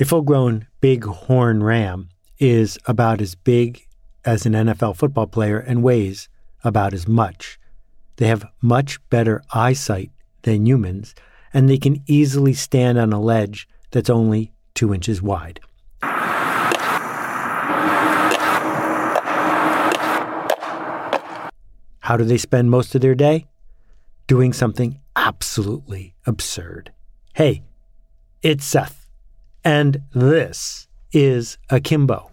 A full grown bighorn ram is about as big as an NFL football player and weighs about as much. They have much better eyesight than humans, and they can easily stand on a ledge that's only two inches wide. How do they spend most of their day? Doing something absolutely absurd. Hey, it's Seth, and this is Akimbo.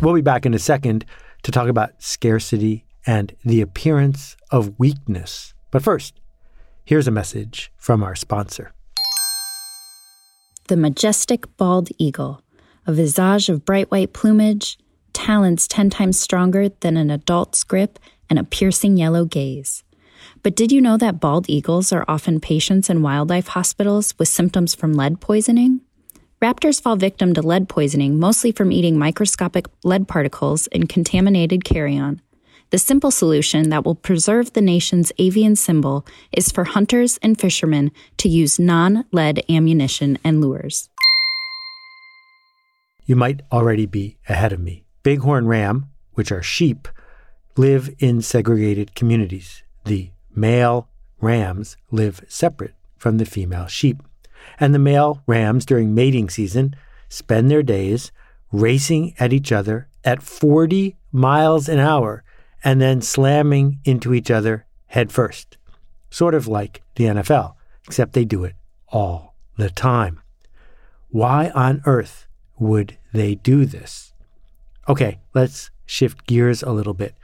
We'll be back in a second to talk about scarcity and the appearance of weakness. But first, here's a message from our sponsor. The majestic bald eagle, a visage of bright white plumage, talons 10 times stronger than an adult's grip, and a piercing yellow gaze. But did you know that bald eagles are often patients in wildlife hospitals with symptoms from lead poisoning? Raptors fall victim to lead poisoning mostly from eating microscopic lead particles in contaminated carrion. The simple solution that will preserve the nation's avian symbol is for hunters and fishermen to use non lead ammunition and lures. You might already be ahead of me. Bighorn ram, which are sheep, live in segregated communities. The male rams live separate from the female sheep. And the male rams during mating season spend their days racing at each other at 40 miles an hour and then slamming into each other head first. Sort of like the NFL, except they do it all the time. Why on earth would they do this? Okay, let's shift gears a little bit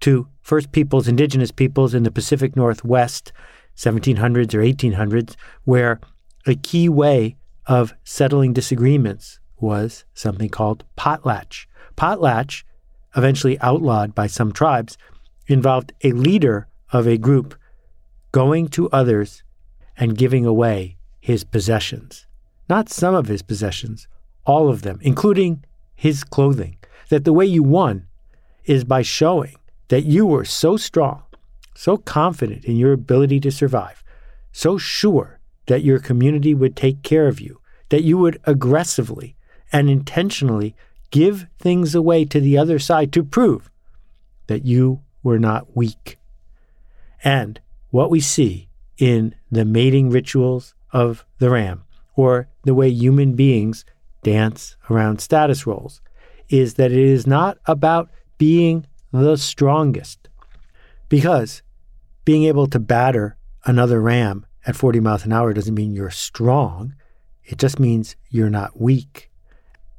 to First Peoples, indigenous peoples in the Pacific Northwest, 1700s or 1800s, where a key way of settling disagreements was something called potlatch. Potlatch, eventually outlawed by some tribes, involved a leader of a group going to others and giving away his possessions. Not some of his possessions, all of them, including his clothing that the way you won is by showing that you were so strong, so confident in your ability to survive, so sure that your community would take care of you, that you would aggressively and intentionally give things away to the other side to prove that you were not weak. And what we see in the mating rituals of the ram, or the way human beings dance around status roles, is that it is not about being the strongest. Because being able to batter another ram at 40 miles an hour doesn't mean you're strong. It just means you're not weak.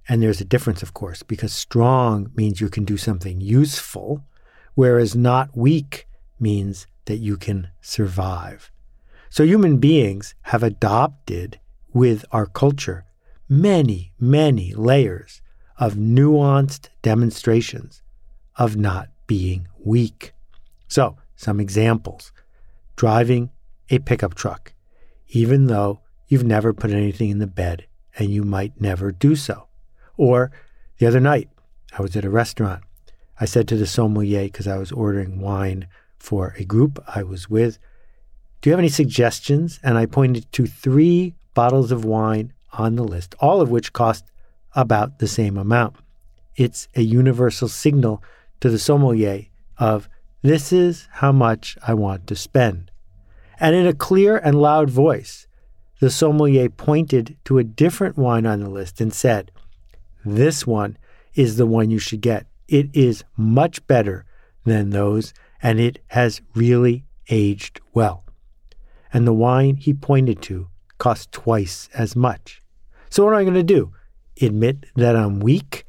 And there's a difference, of course, because strong means you can do something useful, whereas not weak means that you can survive. So human beings have adopted with our culture many, many layers of nuanced demonstrations of not being weak. So, some examples driving a pickup truck, even though you've never put anything in the bed and you might never do so. Or the other night, I was at a restaurant. I said to the sommelier, because I was ordering wine for a group I was with, Do you have any suggestions? And I pointed to three bottles of wine on the list, all of which cost about the same amount. It's a universal signal to the sommelier of this is how much I want to spend. And in a clear and loud voice, the sommelier pointed to a different wine on the list and said, This one is the one you should get. It is much better than those, and it has really aged well. And the wine he pointed to cost twice as much. So, what am I going to do? admit that I'm weak,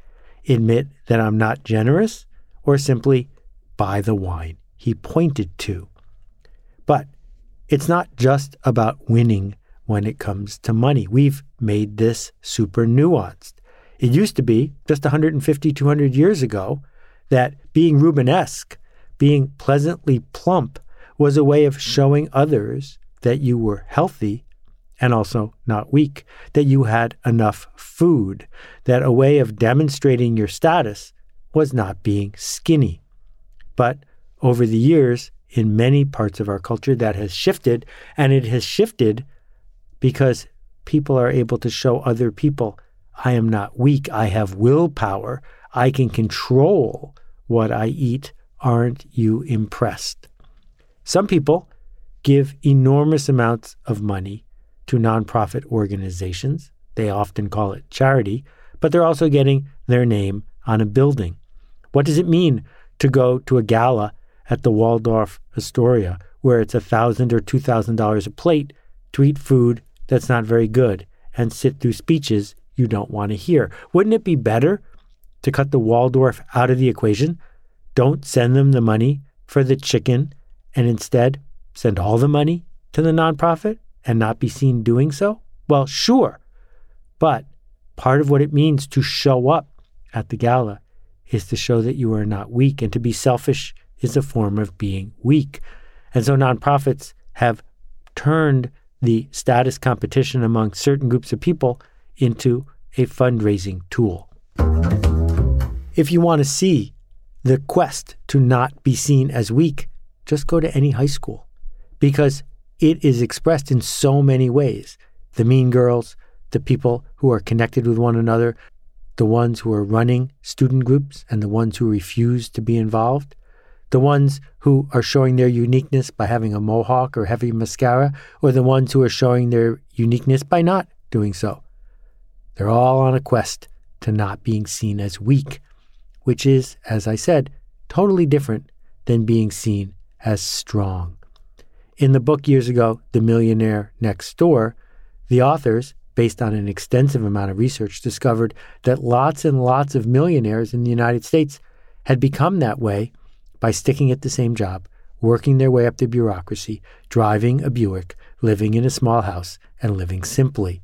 admit that I'm not generous, or simply buy the wine he pointed to. But it's not just about winning when it comes to money. We've made this super nuanced. It used to be just 150, 200 years ago that being Rubenesque, being pleasantly plump, was a way of showing others that you were healthy and also not weak, that you had enough food, that a way of demonstrating your status was not being skinny. But over the years, in many parts of our culture, that has shifted, and it has shifted because people are able to show other people I am not weak, I have willpower, I can control what I eat. Aren't you impressed? Some people give enormous amounts of money to nonprofit organizations. They often call it charity, but they're also getting their name on a building. What does it mean to go to a gala at the Waldorf Astoria where it's a thousand or two thousand dollars a plate to eat food that's not very good and sit through speeches you don't want to hear? Wouldn't it be better to cut the Waldorf out of the equation? Don't send them the money for the chicken and instead send all the money to the nonprofit and not be seen doing so? Well, sure. But part of what it means to show up at the gala is to show that you are not weak, and to be selfish is a form of being weak. And so nonprofits have turned the status competition among certain groups of people into a fundraising tool. If you want to see the quest to not be seen as weak, just go to any high school because it is expressed in so many ways. The mean girls, the people who are connected with one another, the ones who are running student groups and the ones who refuse to be involved, the ones who are showing their uniqueness by having a mohawk or heavy mascara, or the ones who are showing their uniqueness by not doing so. They're all on a quest to not being seen as weak, which is, as I said, totally different than being seen as strong. In the book years ago, The Millionaire Next Door, the authors, based on an extensive amount of research, discovered that lots and lots of millionaires in the United States had become that way by sticking at the same job, working their way up the bureaucracy, driving a Buick, living in a small house, and living simply.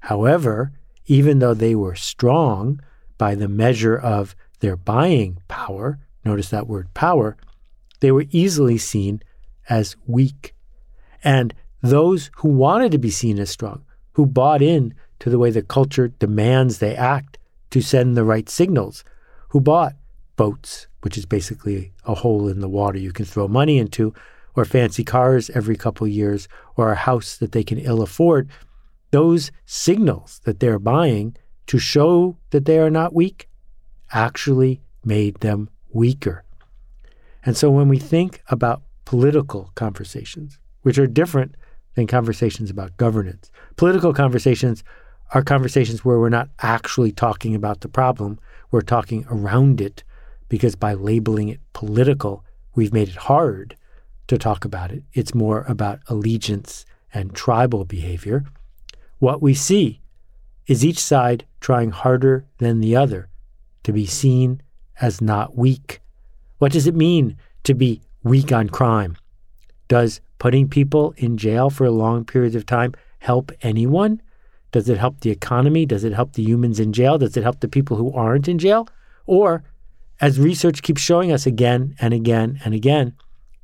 However, even though they were strong by the measure of their buying power, notice that word power, they were easily seen as weak. And those who wanted to be seen as strong, who bought in to the way the culture demands they act to send the right signals, who bought boats, which is basically a hole in the water you can throw money into, or fancy cars every couple years, or a house that they can ill afford, those signals that they're buying to show that they are not weak actually made them weaker. And so when we think about political conversations, which are different than conversations about governance. Political conversations are conversations where we're not actually talking about the problem, we're talking around it because by labeling it political, we've made it hard to talk about it. It's more about allegiance and tribal behavior. What we see is each side trying harder than the other to be seen as not weak. What does it mean to be weak on crime. Does putting people in jail for long periods of time help anyone? Does it help the economy? Does it help the humans in jail? Does it help the people who aren't in jail? Or, as research keeps showing us again and again and again,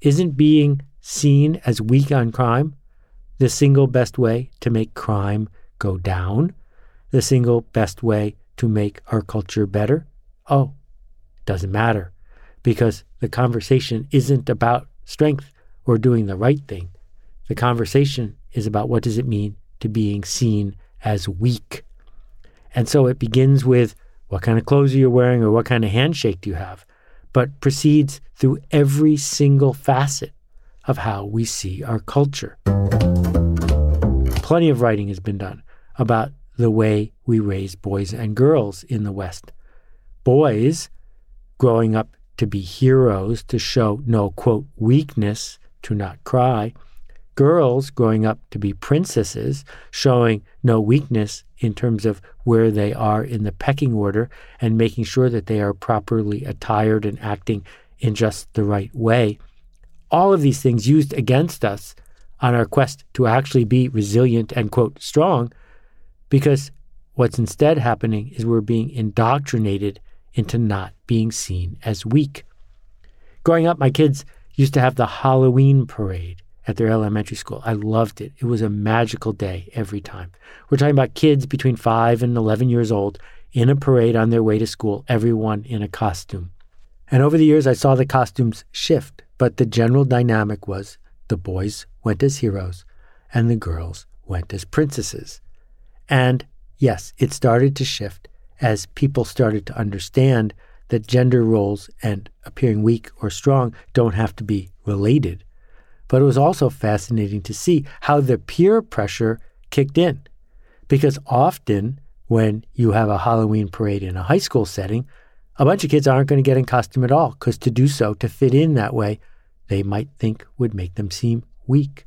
isn't being seen as weak on crime the single best way to make crime go down? The single best way to make our culture better? Oh, doesn't matter because the conversation isn't about strength or doing the right thing. The conversation is about what does it mean to being seen as weak. And so it begins with what kind of clothes are you wearing or what kind of handshake do you have, but proceeds through every single facet of how we see our culture. Plenty of writing has been done about the way we raise boys and girls in the West. Boys growing up to be heroes, to show no, quote, weakness, to not cry. Girls growing up to be princesses, showing no weakness in terms of where they are in the pecking order and making sure that they are properly attired and acting in just the right way. All of these things used against us on our quest to actually be resilient and, quote, strong, because what's instead happening is we're being indoctrinated into not being seen as weak. Growing up, my kids used to have the Halloween parade at their elementary school. I loved it. It was a magical day every time. We're talking about kids between 5 and 11 years old in a parade on their way to school, everyone in a costume. And over the years, I saw the costumes shift, but the general dynamic was the boys went as heroes and the girls went as princesses. And yes, it started to shift as people started to understand that gender roles and appearing weak or strong don't have to be related. But it was also fascinating to see how the peer pressure kicked in. Because often when you have a Halloween parade in a high school setting, a bunch of kids aren't going to get in costume at all because to do so, to fit in that way, they might think would make them seem weak.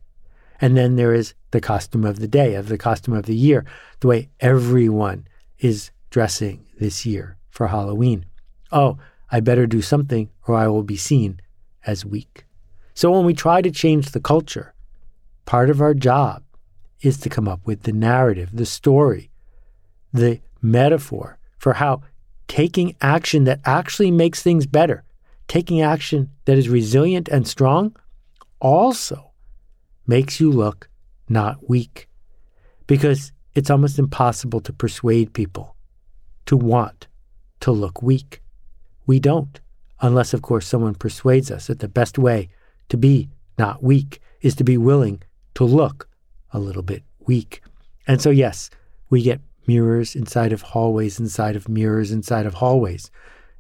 And then there is the costume of the day, of the costume of the year, the way everyone is dressing this year for Halloween. Oh, I better do something or I will be seen as weak. So when we try to change the culture, part of our job is to come up with the narrative, the story, the metaphor for how taking action that actually makes things better, taking action that is resilient and strong, also makes you look not weak. Because it's almost impossible to persuade people to want to look weak. We don't, unless, of course, someone persuades us that the best way to be not weak is to be willing to look a little bit weak. And so, yes, we get mirrors inside of hallways, inside of mirrors, inside of hallways.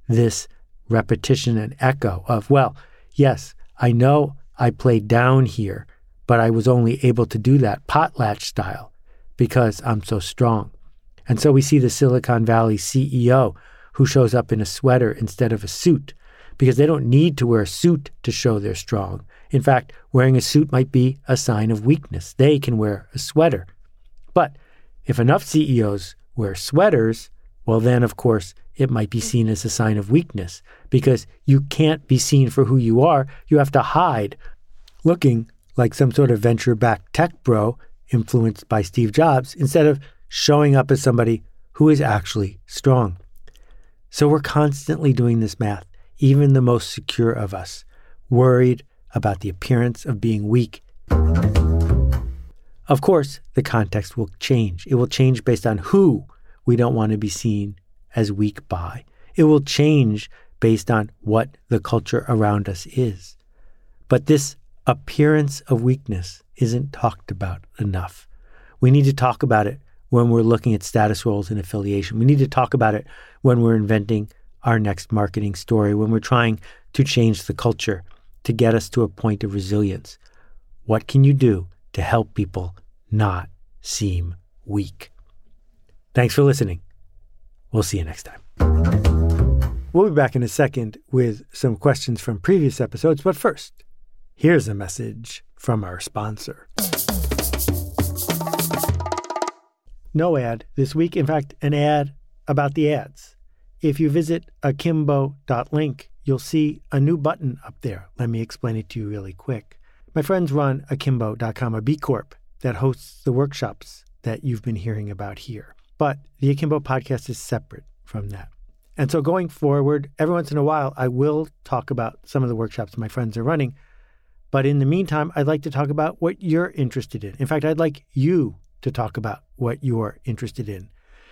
This repetition and echo of, well, yes, I know I played down here, but I was only able to do that potlatch style because I'm so strong. And so we see the Silicon Valley CEO who shows up in a sweater instead of a suit because they don't need to wear a suit to show they're strong. In fact, wearing a suit might be a sign of weakness. They can wear a sweater. But if enough CEOs wear sweaters, well, then, of course, it might be seen as a sign of weakness because you can't be seen for who you are. You have to hide, looking like some sort of venture backed tech bro influenced by Steve Jobs instead of showing up as somebody who is actually strong. So we're constantly doing this math, even the most secure of us, worried about the appearance of being weak. Of course, the context will change. It will change based on who we don't want to be seen as weak by. It will change based on what the culture around us is. But this appearance of weakness isn't talked about enough. We need to talk about it when we're looking at status roles and affiliation. We need to talk about it when we're inventing our next marketing story, when we're trying to change the culture to get us to a point of resilience. What can you do to help people not seem weak? Thanks for listening. We'll see you next time. We'll be back in a second with some questions from previous episodes, but first, here's a message from our sponsor. No ad this week. In fact, an ad about the ads. If you visit akimbo.link, you'll see a new button up there. Let me explain it to you really quick. My friends run akimbo.com, a B Corp that hosts the workshops that you've been hearing about here. But the Akimbo podcast is separate from that. And so going forward, every once in a while, I will talk about some of the workshops my friends are running. But in the meantime, I'd like to talk about what you're interested in. In fact, I'd like you to talk about what you're interested in.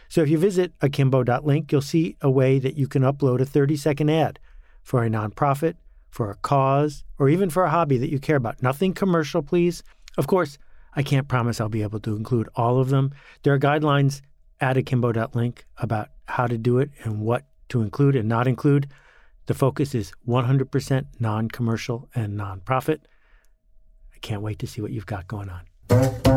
So if you visit akimbo.link, you'll see a way that you can upload a 30 second ad for a nonprofit, for a cause, or even for a hobby that you care about. Nothing commercial, please. Of course, I can't promise I'll be able to include all of them. There are guidelines at akimbo.link about how to do it and what to include and not include. The focus is 100% non commercial and nonprofit. I can't wait to see what you've got going on.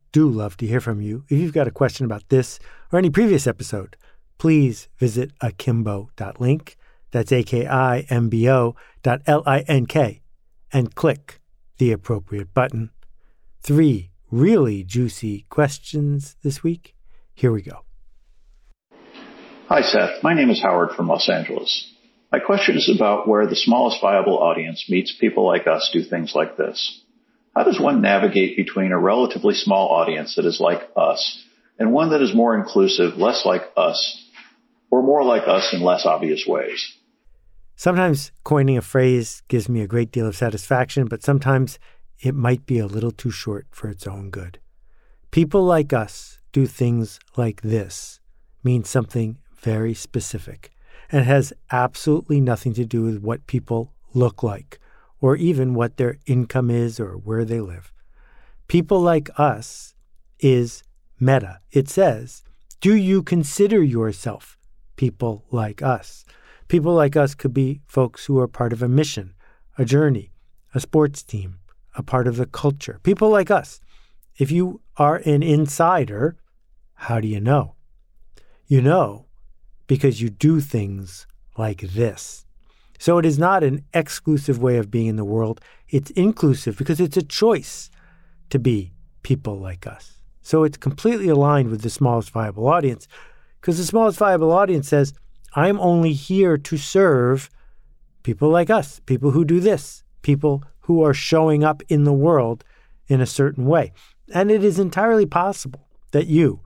do love to hear from you. If you've got a question about this or any previous episode, please visit akimbo.link. That's A K I M B O dot L I N K and click the appropriate button. Three really juicy questions this week. Here we go. Hi, Seth. My name is Howard from Los Angeles. My question is about where the smallest viable audience meets people like us do things like this. How does one navigate between a relatively small audience that is like us and one that is more inclusive, less like us, or more like us in less obvious ways. Sometimes coining a phrase gives me a great deal of satisfaction, but sometimes it might be a little too short for its own good. People like us do things like this means something very specific and has absolutely nothing to do with what people look like or even what their income is or where they live. People like us is meta. It says, Do you consider yourself people like us? People like us could be folks who are part of a mission, a journey, a sports team, a part of the culture. People like us. If you are an insider, how do you know? You know because you do things like this. So it is not an exclusive way of being in the world. It's inclusive because it's a choice to be people like us. So it's completely aligned with the smallest viable audience because the smallest viable audience says, I'm only here to serve people like us, people who do this, people who are showing up in the world in a certain way. And it is entirely possible that you,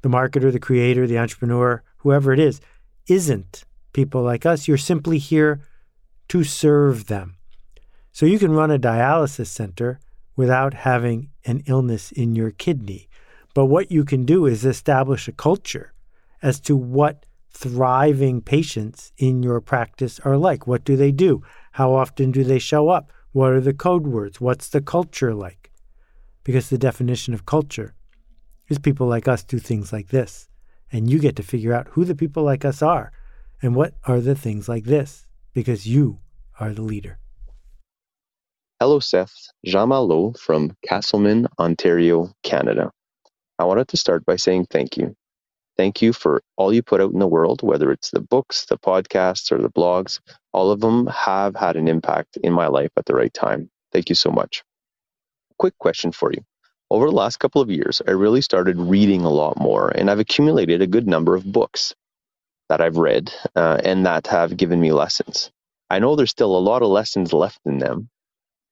the marketer, the creator, the entrepreneur, whoever it is, isn't people like us. You're simply here to serve them. So you can run a dialysis center without having an illness in your kidney. But what you can do is establish a culture as to what thriving patients in your practice are like. What do they do? How often do they show up? What are the code words? What's the culture like? Because the definition of culture is people like us do things like this. And you get to figure out who the people like us are and what are the things like this because you are the leader. Hello, Seth. Jean Malo from Casselman, Ontario, Canada. I wanted to start by saying thank you. Thank you for all you put out in the world, whether it's the books, the podcasts, or the blogs. All of them have had an impact in my life at the right time. Thank you so much. Quick question for you over the last couple of years, I really started reading a lot more, and I've accumulated a good number of books that I've read uh, and that have given me lessons. I know there's still a lot of lessons left in them.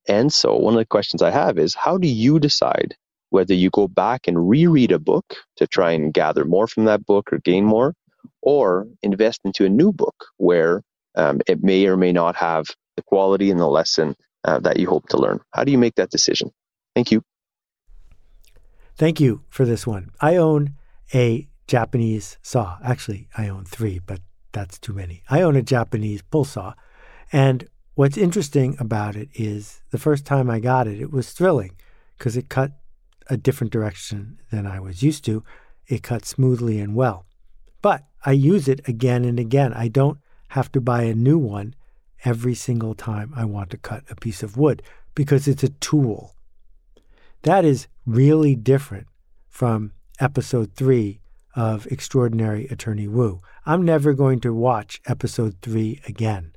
And so, one of the questions I have is how do you decide whether you go back and reread a book to try and gather more from that book or gain more, or invest into a new book where um, it may or may not have the quality and the lesson uh, that you hope to learn? How do you make that decision? Thank you. Thank you for this one. I own a Japanese saw. Actually, I own three, but that's too many. I own a Japanese pull saw. And what's interesting about it is the first time I got it, it was thrilling because it cut a different direction than I was used to. It cut smoothly and well. But I use it again and again. I don't have to buy a new one every single time I want to cut a piece of wood because it's a tool. That is really different from episode three of Extraordinary Attorney Wu. I'm never going to watch episode three again.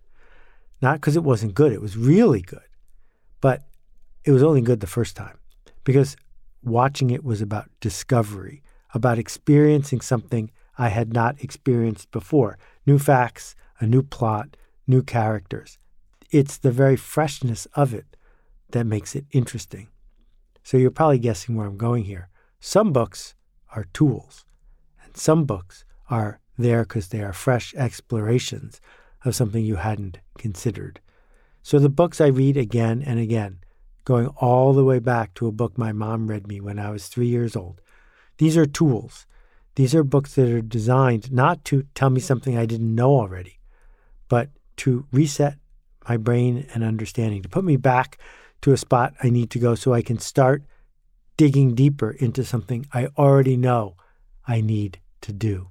Not because it wasn't good, it was really good, but it was only good the first time because watching it was about discovery, about experiencing something I had not experienced before new facts, a new plot, new characters. It's the very freshness of it that makes it interesting. So you're probably guessing where I'm going here. Some books are tools, some books are there because they are fresh explorations of something you hadn't considered. So the books I read again and again, going all the way back to a book my mom read me when I was three years old, these are tools. These are books that are designed not to tell me something I didn't know already, but to reset my brain and understanding, to put me back to a spot I need to go so I can start digging deeper into something I already know I need to do.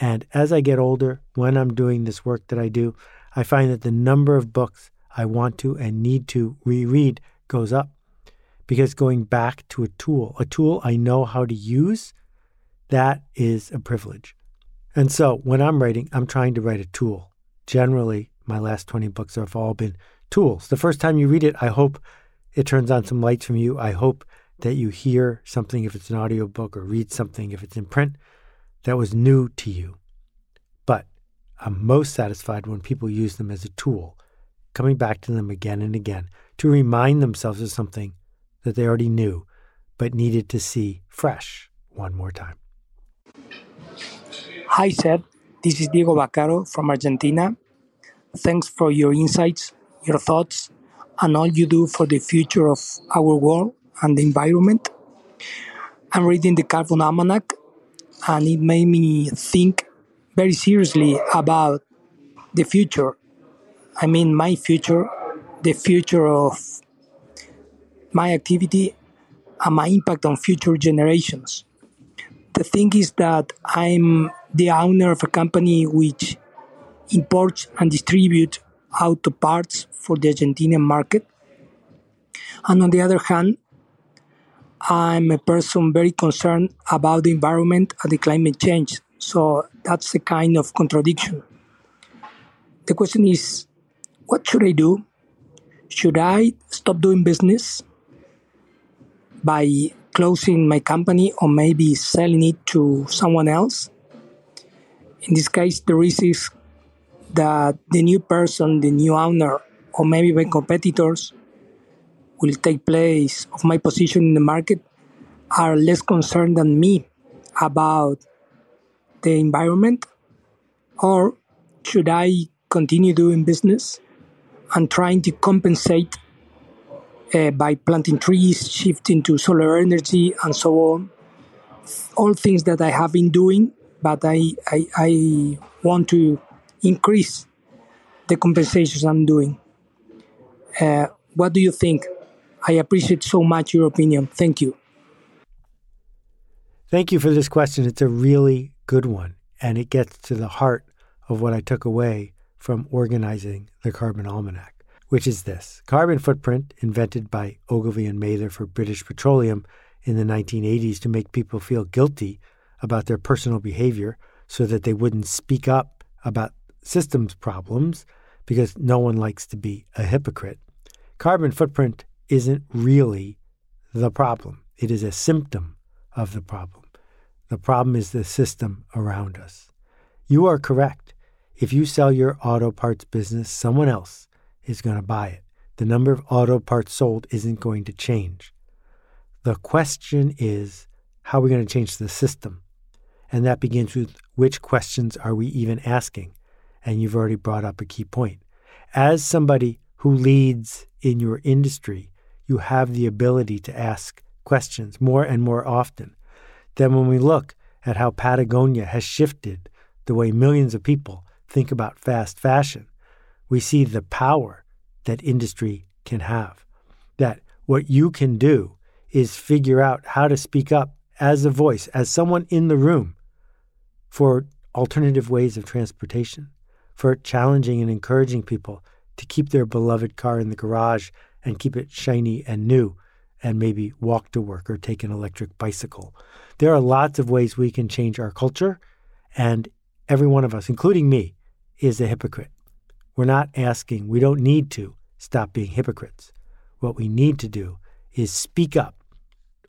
And as I get older, when I'm doing this work that I do, I find that the number of books I want to and need to reread goes up because going back to a tool, a tool I know how to use, that is a privilege. And so when I'm writing, I'm trying to write a tool. Generally, my last 20 books have all been tools. The first time you read it, I hope it turns on some lights from you. I hope that you hear something if it's an audiobook or read something if it's in print that was new to you. But I'm most satisfied when people use them as a tool, coming back to them again and again to remind themselves of something that they already knew but needed to see fresh one more time. Hi, Seth. This is Diego Baccaro from Argentina. Thanks for your insights, your thoughts, and all you do for the future of our world and the environment. I'm reading the Carbon Almanac, and it made me think very seriously about the future. I mean, my future, the future of my activity, and my impact on future generations. The thing is that I'm the owner of a company which imports and distributes auto parts for the Argentinian market. And on the other hand, I'm a person very concerned about the environment and the climate change. So that's a kind of contradiction. The question is what should I do? Should I stop doing business by closing my company or maybe selling it to someone else? In this case, the risk is that the new person, the new owner, or maybe my competitors will take place of my position in the market are less concerned than me about the environment? Or should I continue doing business and trying to compensate uh, by planting trees, shifting to solar energy, and so on? All things that I have been doing, but I, I, I want to increase the compensations I'm doing. Uh, what do you think? I appreciate so much your opinion. Thank you. Thank you for this question. It's a really good one, and it gets to the heart of what I took away from organizing the Carbon Almanac, which is this carbon footprint, invented by Ogilvy and Mather for British Petroleum in the 1980s to make people feel guilty about their personal behavior so that they wouldn't speak up about systems problems because no one likes to be a hypocrite. Carbon footprint isn't really the problem, it is a symptom of the problem. The problem is the system around us. You are correct. If you sell your auto parts business, someone else is going to buy it. The number of auto parts sold isn't going to change. The question is how are we going to change the system? And that begins with which questions are we even asking? And you've already brought up a key point. As somebody who leads in your industry, you have the ability to ask questions more and more often. Then, when we look at how Patagonia has shifted the way millions of people think about fast fashion, we see the power that industry can have. That what you can do is figure out how to speak up as a voice, as someone in the room, for alternative ways of transportation, for challenging and encouraging people to keep their beloved car in the garage and keep it shiny and new and maybe walk to work or take an electric bicycle. There are lots of ways we can change our culture, and every one of us, including me, is a hypocrite. We're not asking, we don't need to stop being hypocrites. What we need to do is speak up,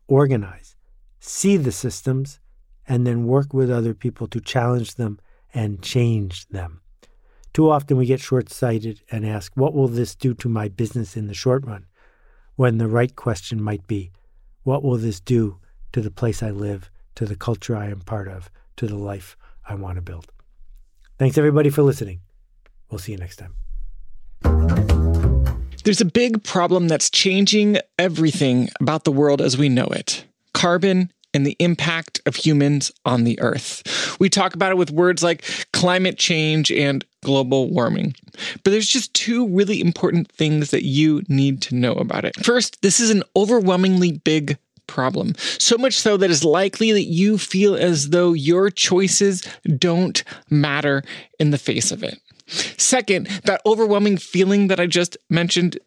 organize, see the systems, and then work with other people to challenge them and change them. Too often we get short sighted and ask, What will this do to my business in the short run? When the right question might be, What will this do to the place I live, to the culture I am part of, to the life I want to build? Thanks everybody for listening. We'll see you next time. There's a big problem that's changing everything about the world as we know it carbon and the impact of humans on the earth. We talk about it with words like climate change and global warming. But there's just two really important things that you need to know about it. First, this is an overwhelmingly big problem. So much so that it's likely that you feel as though your choices don't matter in the face of it. Second, that overwhelming feeling that I just mentioned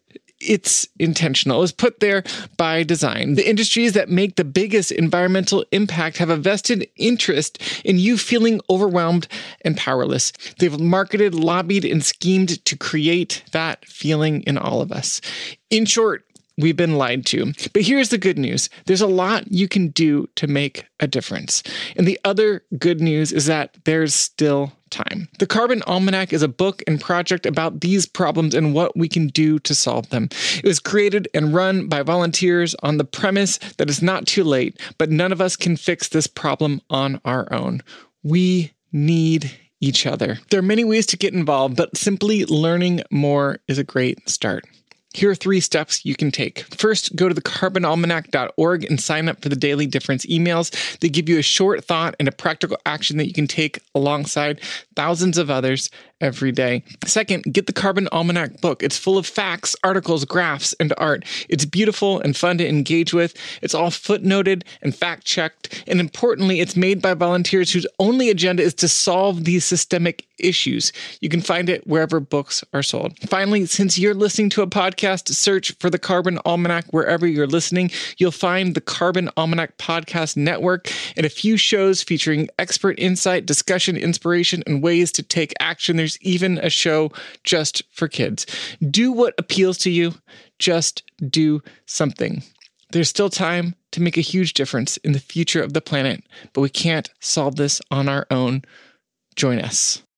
it's intentional. It was put there by design. The industries that make the biggest environmental impact have a vested interest in you feeling overwhelmed and powerless. They've marketed, lobbied, and schemed to create that feeling in all of us. In short, we've been lied to. But here's the good news there's a lot you can do to make a difference. And the other good news is that there's still time. The Carbon Almanac is a book and project about these problems and what we can do to solve them. It was created and run by volunteers on the premise that it's not too late, but none of us can fix this problem on our own. We need each other. There are many ways to get involved, but simply learning more is a great start. Here are three steps you can take. First, go to thecarbonalmanac.org and sign up for the Daily Difference emails. They give you a short thought and a practical action that you can take alongside thousands of others every day. Second, get the Carbon Almanac book. It's full of facts, articles, graphs, and art. It's beautiful and fun to engage with. It's all footnoted and fact checked. And importantly, it's made by volunteers whose only agenda is to solve these systemic issues. You can find it wherever books are sold. Finally, since you're listening to a podcast, search for the Carbon Almanac wherever you're listening. You'll find the Carbon Almanac Podcast Network and a few shows featuring expert insight, discussion, inspiration, and ways to take action. There's even a show just for kids. Do what appeals to you, just do something. There's still time to make a huge difference in the future of the planet, but we can't solve this on our own. Join us.